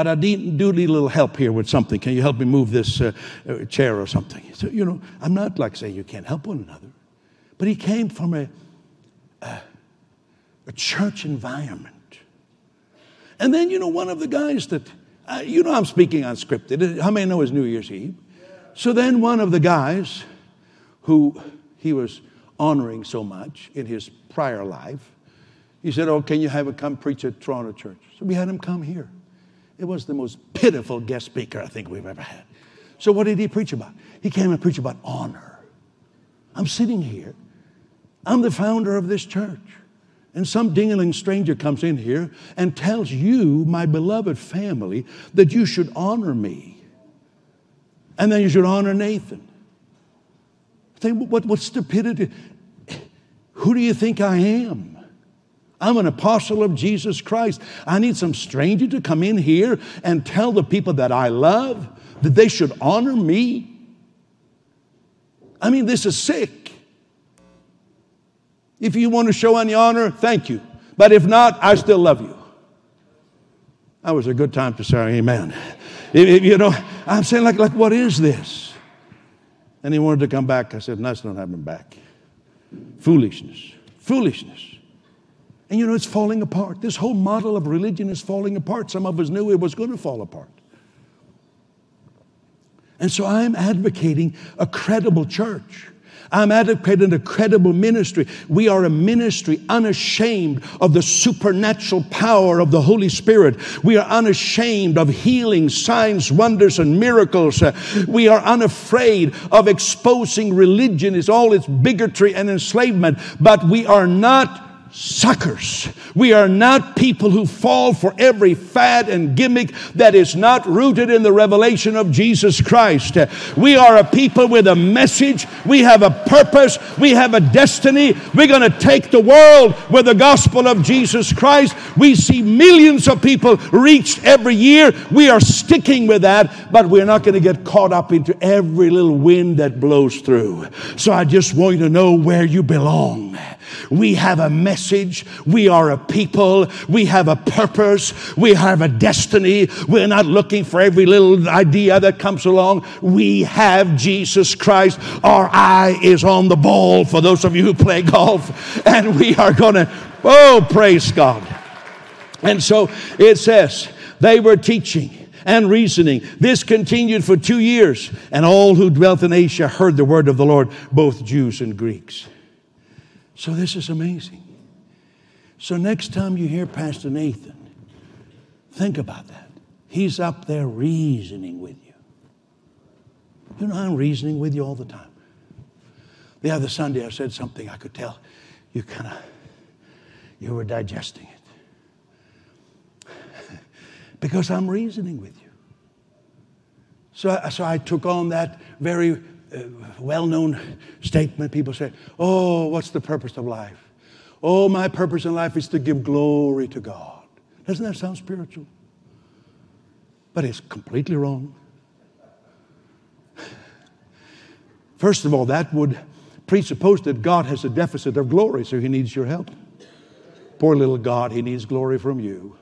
But I need, do need a little help here with something. Can you help me move this uh, uh, chair or something? So, you know, I'm not like saying you can't help one another. But he came from a, a, a church environment. And then, you know, one of the guys that, uh, you know, I'm speaking unscripted. How many know it's New Year's Eve? So then one of the guys who he was honoring so much in his prior life, he said, Oh, can you have him come preach at Toronto Church? So we had him come here. It was the most pitiful guest speaker I think we've ever had. So, what did he preach about? He came and preached about honor. I'm sitting here, I'm the founder of this church. And some dingling stranger comes in here and tells you, my beloved family, that you should honor me. And then you should honor Nathan. Think, what, what stupidity. Who do you think I am? I'm an apostle of Jesus Christ. I need some stranger to come in here and tell the people that I love that they should honor me. I mean, this is sick. If you want to show any honor, thank you. But if not, I still love you. That was a good time to say amen. If, you know, I'm saying, like, like, what is this? And he wanted to come back. I said, that's not having back. Foolishness. Foolishness. And you know, it's falling apart. This whole model of religion is falling apart. Some of us knew it was going to fall apart. And so I'm advocating a credible church. I'm advocating a credible ministry. We are a ministry unashamed of the supernatural power of the Holy Spirit. We are unashamed of healing, signs, wonders, and miracles. we are unafraid of exposing religion, is all its bigotry and enslavement, but we are not suckers. We are not people who fall for every fad and gimmick that is not rooted in the revelation of Jesus Christ. We are a people with a message. We have a purpose. We have a destiny. We're going to take the world with the gospel of Jesus Christ. We see millions of people reached every year. We are sticking with that, but we're not going to get caught up into every little wind that blows through. So I just want you to know where you belong. We have a message. We are a people. We have a purpose. We have a destiny. We're not looking for every little idea that comes along. We have Jesus Christ. Our eye is on the ball for those of you who play golf. And we are going to, oh, praise God. And so it says, they were teaching and reasoning. This continued for two years, and all who dwelt in Asia heard the word of the Lord, both Jews and Greeks. So this is amazing. So next time you hear Pastor Nathan, think about that. He's up there reasoning with you. You know, I'm reasoning with you all the time. The other Sunday I said something I could tell you kind of you were digesting it. because I'm reasoning with you. So, so I took on that very Uh, well known statement. People say, Oh, what's the purpose of life? Oh, my purpose in life is to give glory to God. Doesn't that sound spiritual? But it's completely wrong. First of all, that would presuppose that God has a deficit of glory, so he needs your help. Poor little God, he needs glory from you.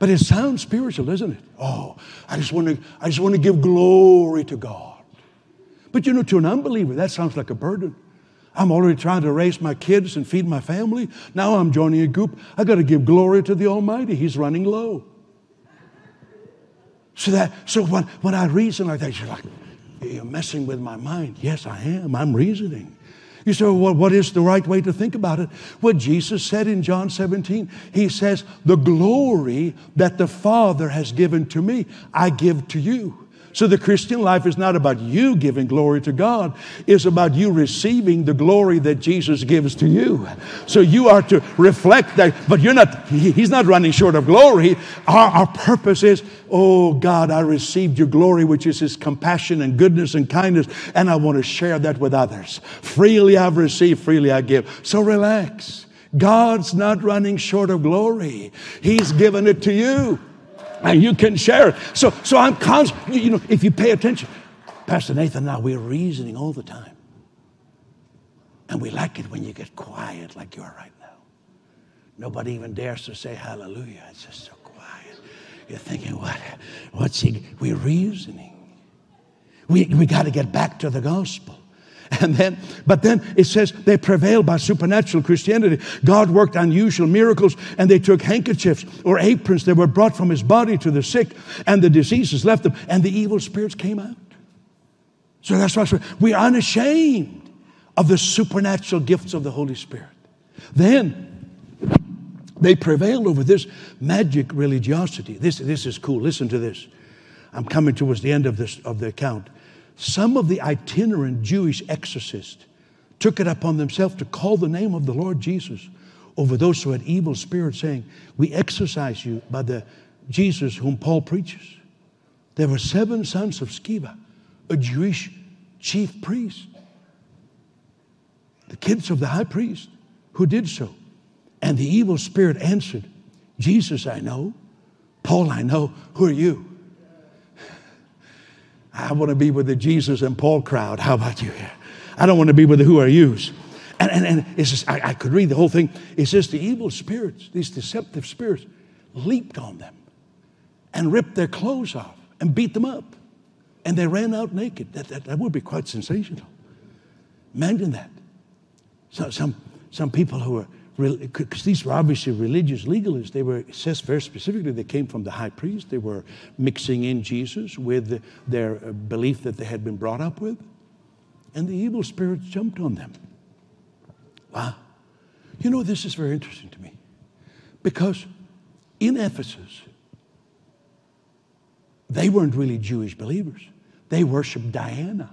But it sounds spiritual, doesn't it? Oh, I just want to, I just want to give glory to God. But you know, to an unbeliever, that sounds like a burden. I'm already trying to raise my kids and feed my family. Now I'm joining a group. I got to give glory to the Almighty. He's running low. So that so when, when I reason like that, you're like, you're messing with my mind. Yes, I am. I'm reasoning. You say, well, what is the right way to think about it? What Jesus said in John 17, He says, The glory that the Father has given to me, I give to you. So the Christian life is not about you giving glory to God, it's about you receiving the glory that Jesus gives to you. So you are to reflect that, but you're not, he's not running short of glory. Our, our purpose is, oh God, I received your glory, which is his compassion and goodness and kindness, and I want to share that with others. Freely I've received, freely I give. So relax. God's not running short of glory. He's given it to you and you can share it. So, so I'm constant, you know, if you pay attention, Pastor Nathan now we're reasoning all the time. And we like it when you get quiet like you are right now. Nobody even dares to say hallelujah. It's just so quiet. You're thinking, what? What's he? We're reasoning. We, we got to get back to the gospel. And then, but then it says they prevailed by supernatural Christianity. God worked unusual miracles, and they took handkerchiefs or aprons that were brought from his body to the sick, and the diseases left them, and the evil spirits came out. So that's why we're unashamed of the supernatural gifts of the Holy Spirit. Then they prevailed over this magic religiosity. This, this is cool. Listen to this. I'm coming towards the end of this of the account. Some of the itinerant Jewish exorcists took it upon themselves to call the name of the Lord Jesus over those who had evil spirits, saying, We exorcise you by the Jesus whom Paul preaches. There were seven sons of Sceva, a Jewish chief priest, the kids of the high priest, who did so. And the evil spirit answered, Jesus I know, Paul I know, who are you? I want to be with the Jesus and Paul crowd. How about you here? I don't want to be with the who are yous. And, and, and it's just, I, I could read the whole thing. It says the evil spirits, these deceptive spirits, leaped on them and ripped their clothes off and beat them up. And they ran out naked. That, that, that would be quite sensational. Imagine that. So, some, some people who are because these were obviously religious legalists. They were, it says very specifically, they came from the high priest. They were mixing in Jesus with their uh, belief that they had been brought up with. And the evil spirits jumped on them. Wow. You know, this is very interesting to me because in Ephesus, they weren't really Jewish believers. They worshiped Diana.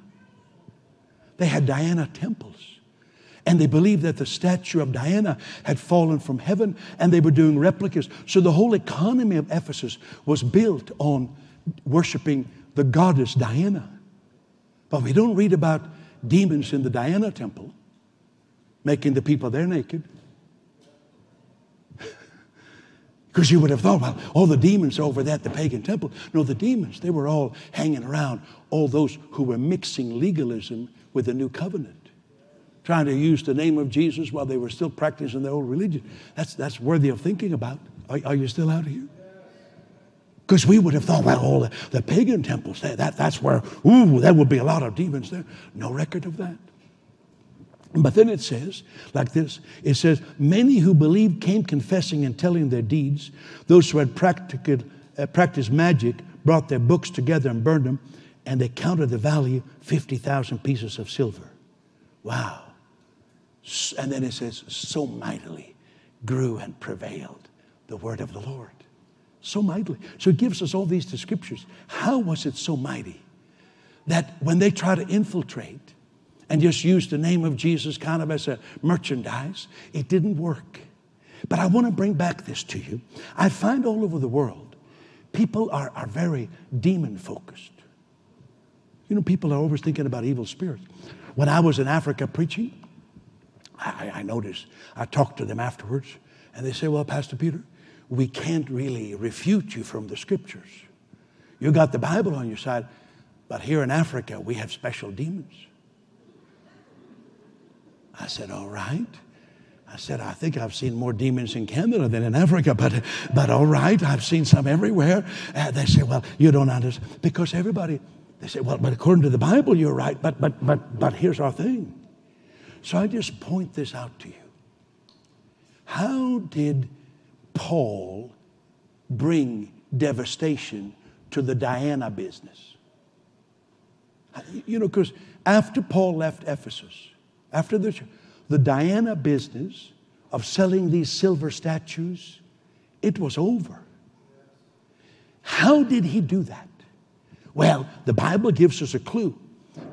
They had Diana temples. And they believed that the statue of Diana had fallen from heaven and they were doing replicas. So the whole economy of Ephesus was built on worshiping the goddess Diana. But we don't read about demons in the Diana temple making the people there naked. Because you would have thought, well, all the demons are over there at the pagan temple. No, the demons, they were all hanging around all those who were mixing legalism with the new covenant trying to use the name of Jesus while they were still practicing their old religion. That's, that's worthy of thinking about. Are, are you still out here? Because we would have thought, well, all the, the pagan temples, that, that, that's where, ooh, there would be a lot of demons there. No record of that. But then it says, like this it says, many who believed came confessing and telling their deeds. Those who had practiced, uh, practiced magic brought their books together and burned them, and they counted the value 50,000 pieces of silver. Wow. And then it says, so mightily grew and prevailed the word of the Lord. So mightily. So it gives us all these descriptions. How was it so mighty that when they try to infiltrate and just use the name of Jesus kind of as a merchandise, it didn't work. But I want to bring back this to you. I find all over the world, people are, are very demon focused. You know, people are always thinking about evil spirits. When I was in Africa preaching, I, I noticed, I talked to them afterwards, and they say, Well, Pastor Peter, we can't really refute you from the scriptures. You got the Bible on your side, but here in Africa, we have special demons. I said, All right. I said, I think I've seen more demons in Canada than in Africa, but, but all right, I've seen some everywhere. Uh, they say, well, you don't understand. Because everybody, they say, well, but according to the Bible, you're right, but, but, but, but here's our thing. So I just point this out to you. How did Paul bring devastation to the Diana business? You know, because after Paul left Ephesus, after the, the Diana business of selling these silver statues, it was over. How did he do that? Well, the Bible gives us a clue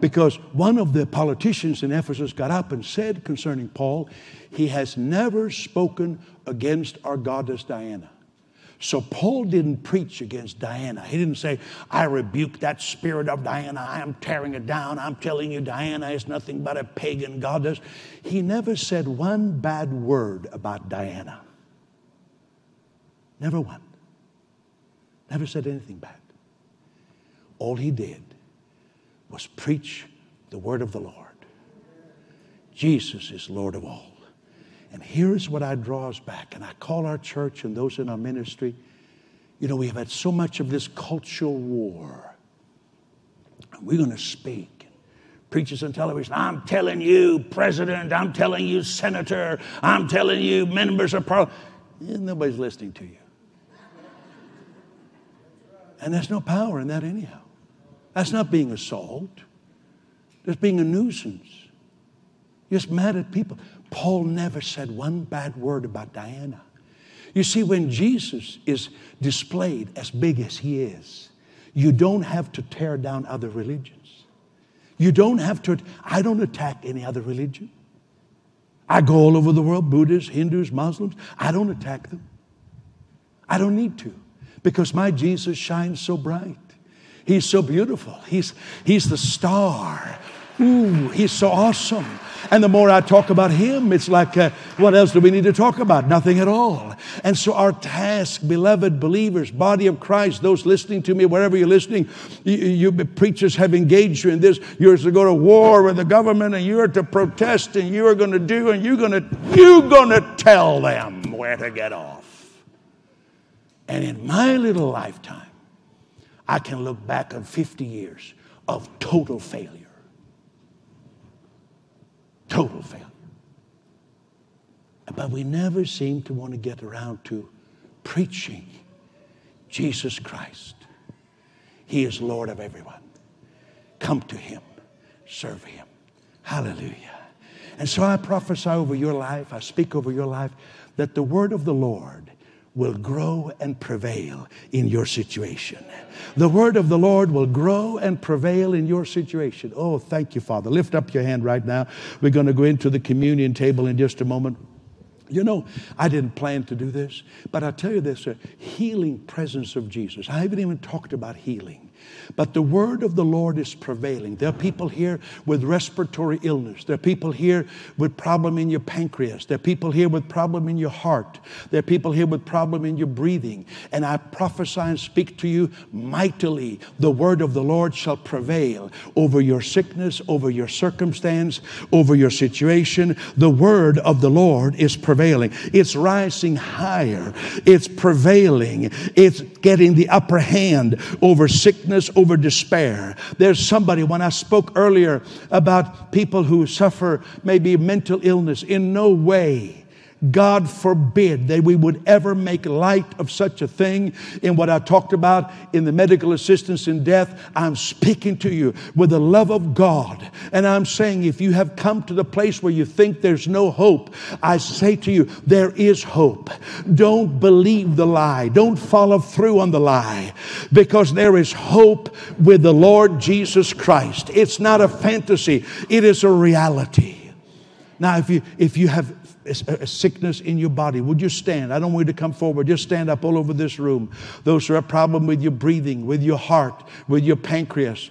because one of the politicians in Ephesus got up and said concerning Paul, he has never spoken against our goddess Diana. So Paul didn't preach against Diana. He didn't say, I rebuke that spirit of Diana. I am tearing it down. I'm telling you, Diana is nothing but a pagan goddess. He never said one bad word about Diana. Never one. Never said anything bad. All he did was preach the word of the Lord. Jesus is Lord of all. And here's what I draw us back, and I call our church and those in our ministry. You know, we have had so much of this cultural war. We're going to speak. Preachers on television, I'm telling you, President, I'm telling you, Senator, I'm telling you, members of Parliament. Eh, nobody's listening to you. And there's no power in that, anyhow. That's not being a salt. That's being a nuisance. You're just mad at people. Paul never said one bad word about Diana. You see, when Jesus is displayed as big as he is, you don't have to tear down other religions. You don't have to, I don't attack any other religion. I go all over the world, Buddhists, Hindus, Muslims. I don't attack them. I don't need to because my Jesus shines so bright. He's so beautiful. He's, he's the star. Ooh, he's so awesome. And the more I talk about Him, it's like, uh, what else do we need to talk about? Nothing at all. And so, our task, beloved believers, body of Christ, those listening to me, wherever you're listening, you, you preachers have engaged you in this. You're to go to war with the government, and you're to protest, and you are going to do, and you're going to you're going to tell them where to get off. And in my little lifetime, I can look back on 50 years of total failure total failure. But we never seem to want to get around to preaching Jesus Christ. He is Lord of everyone. Come to Him, serve Him. Hallelujah. And so I prophesy over your life, I speak over your life, that the word of the Lord will grow and prevail in your situation. The word of the Lord will grow and prevail in your situation. Oh, thank you, Father. Lift up your hand right now. We're going to go into the communion table in just a moment. You know, I didn't plan to do this, but i tell you this a healing presence of Jesus. I haven't even talked about healing. But the word of the Lord is prevailing. There are people here with respiratory illness. There are people here with problem in your pancreas. There are people here with problem in your heart. There are people here with problem in your breathing. And I prophesy and speak to you mightily. The word of the Lord shall prevail over your sickness, over your circumstance, over your situation. The word of the Lord is prevailing. It's rising higher. It's prevailing. It's getting the upper hand over sickness, over despair. There's somebody, when I spoke earlier about people who suffer maybe mental illness, in no way God forbid that we would ever make light of such a thing in what I talked about in the medical assistance in death. I'm speaking to you with the love of God. And I'm saying, if you have come to the place where you think there's no hope, I say to you, there is hope. Don't believe the lie. Don't follow through on the lie because there is hope with the Lord Jesus Christ. It's not a fantasy, it is a reality. Now, if you, if you have a sickness in your body, would you stand? I don't want you to come forward. Just stand up all over this room. Those who have a problem with your breathing, with your heart, with your pancreas,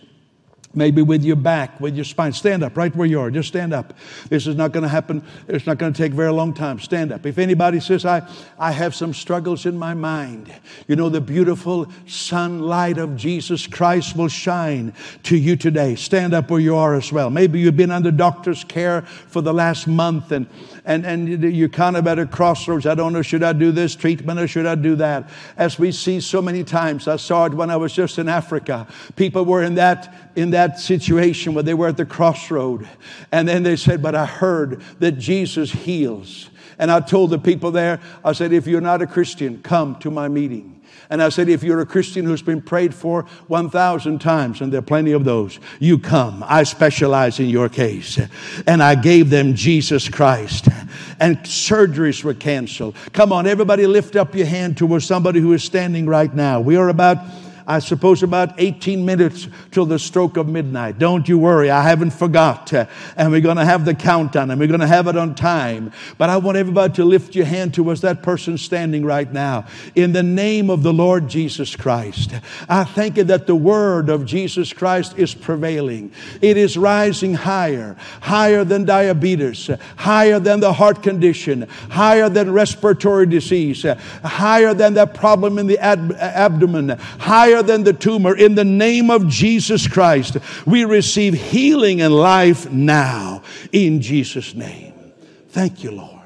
Maybe with your back, with your spine. Stand up right where you are. Just stand up. This is not going to happen. It's not going to take very long time. Stand up. If anybody says, I, I have some struggles in my mind, you know, the beautiful sunlight of Jesus Christ will shine to you today. Stand up where you are as well. Maybe you've been under doctor's care for the last month and, and, and you're kind of at a crossroads. I don't know, should I do this treatment or should I do that? As we see so many times, I saw it when I was just in Africa. People were in that, in that situation where they were at the crossroad. And then they said, But I heard that Jesus heals. And I told the people there, I said, If you're not a Christian, come to my meeting. And I said, if you're a Christian who's been prayed for 1,000 times, and there are plenty of those, you come. I specialize in your case. And I gave them Jesus Christ. And surgeries were canceled. Come on, everybody lift up your hand towards somebody who is standing right now. We are about I suppose about 18 minutes till the stroke of midnight. Don't you worry, I haven't forgot. And we're going to have the countdown and we're going to have it on time. But I want everybody to lift your hand towards that person standing right now. In the name of the Lord Jesus Christ, I thank you that the word of Jesus Christ is prevailing. It is rising higher, higher than diabetes, higher than the heart condition, higher than respiratory disease, higher than that problem in the ab- abdomen, higher higher than the tumor. In the name of Jesus Christ, we receive healing and life now in Jesus' name. Thank you, Lord.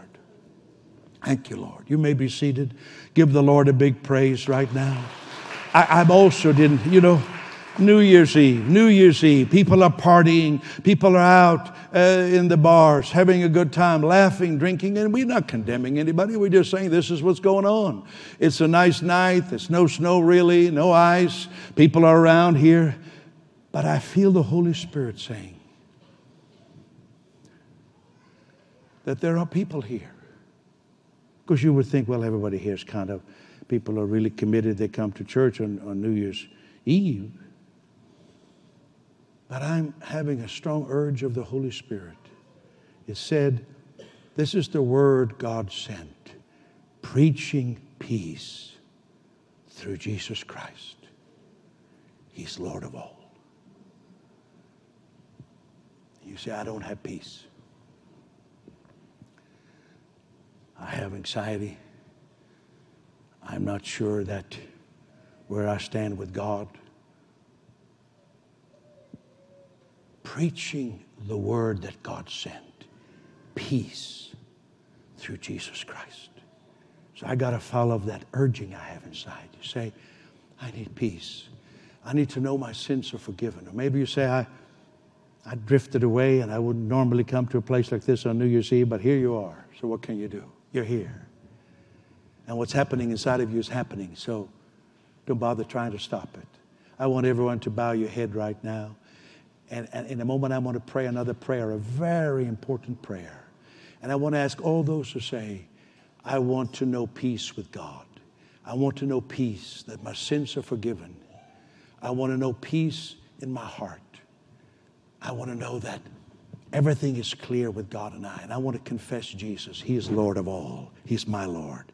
Thank you, Lord. You may be seated. Give the Lord a big praise right now. I, I'm also didn't, you know, New Year's Eve, New Year's Eve. People are partying. People are out uh, in the bars having a good time, laughing, drinking, and we're not condemning anybody. We're just saying this is what's going on. It's a nice night. There's no snow really, no ice. People are around here. But I feel the Holy Spirit saying that there are people here. Because you would think, well, everybody here is kind of, people are really committed. They come to church on, on New Year's Eve. But I'm having a strong urge of the Holy Spirit. It said, This is the word God sent, preaching peace through Jesus Christ. He's Lord of all. You say, I don't have peace. I have anxiety. I'm not sure that where I stand with God. Preaching the word that God sent peace through Jesus Christ. So I got to follow that urging I have inside. You say, I need peace. I need to know my sins are forgiven. Or maybe you say, I, I drifted away and I wouldn't normally come to a place like this on New Year's Eve, but here you are. So what can you do? You're here. And what's happening inside of you is happening. So don't bother trying to stop it. I want everyone to bow your head right now. And, and in a moment, I'm going to pray another prayer, a very important prayer. And I want to ask all those who say, I want to know peace with God. I want to know peace, that my sins are forgiven. I want to know peace in my heart. I want to know that everything is clear with God and I. And I want to confess Jesus. He is Lord of all, He's my Lord.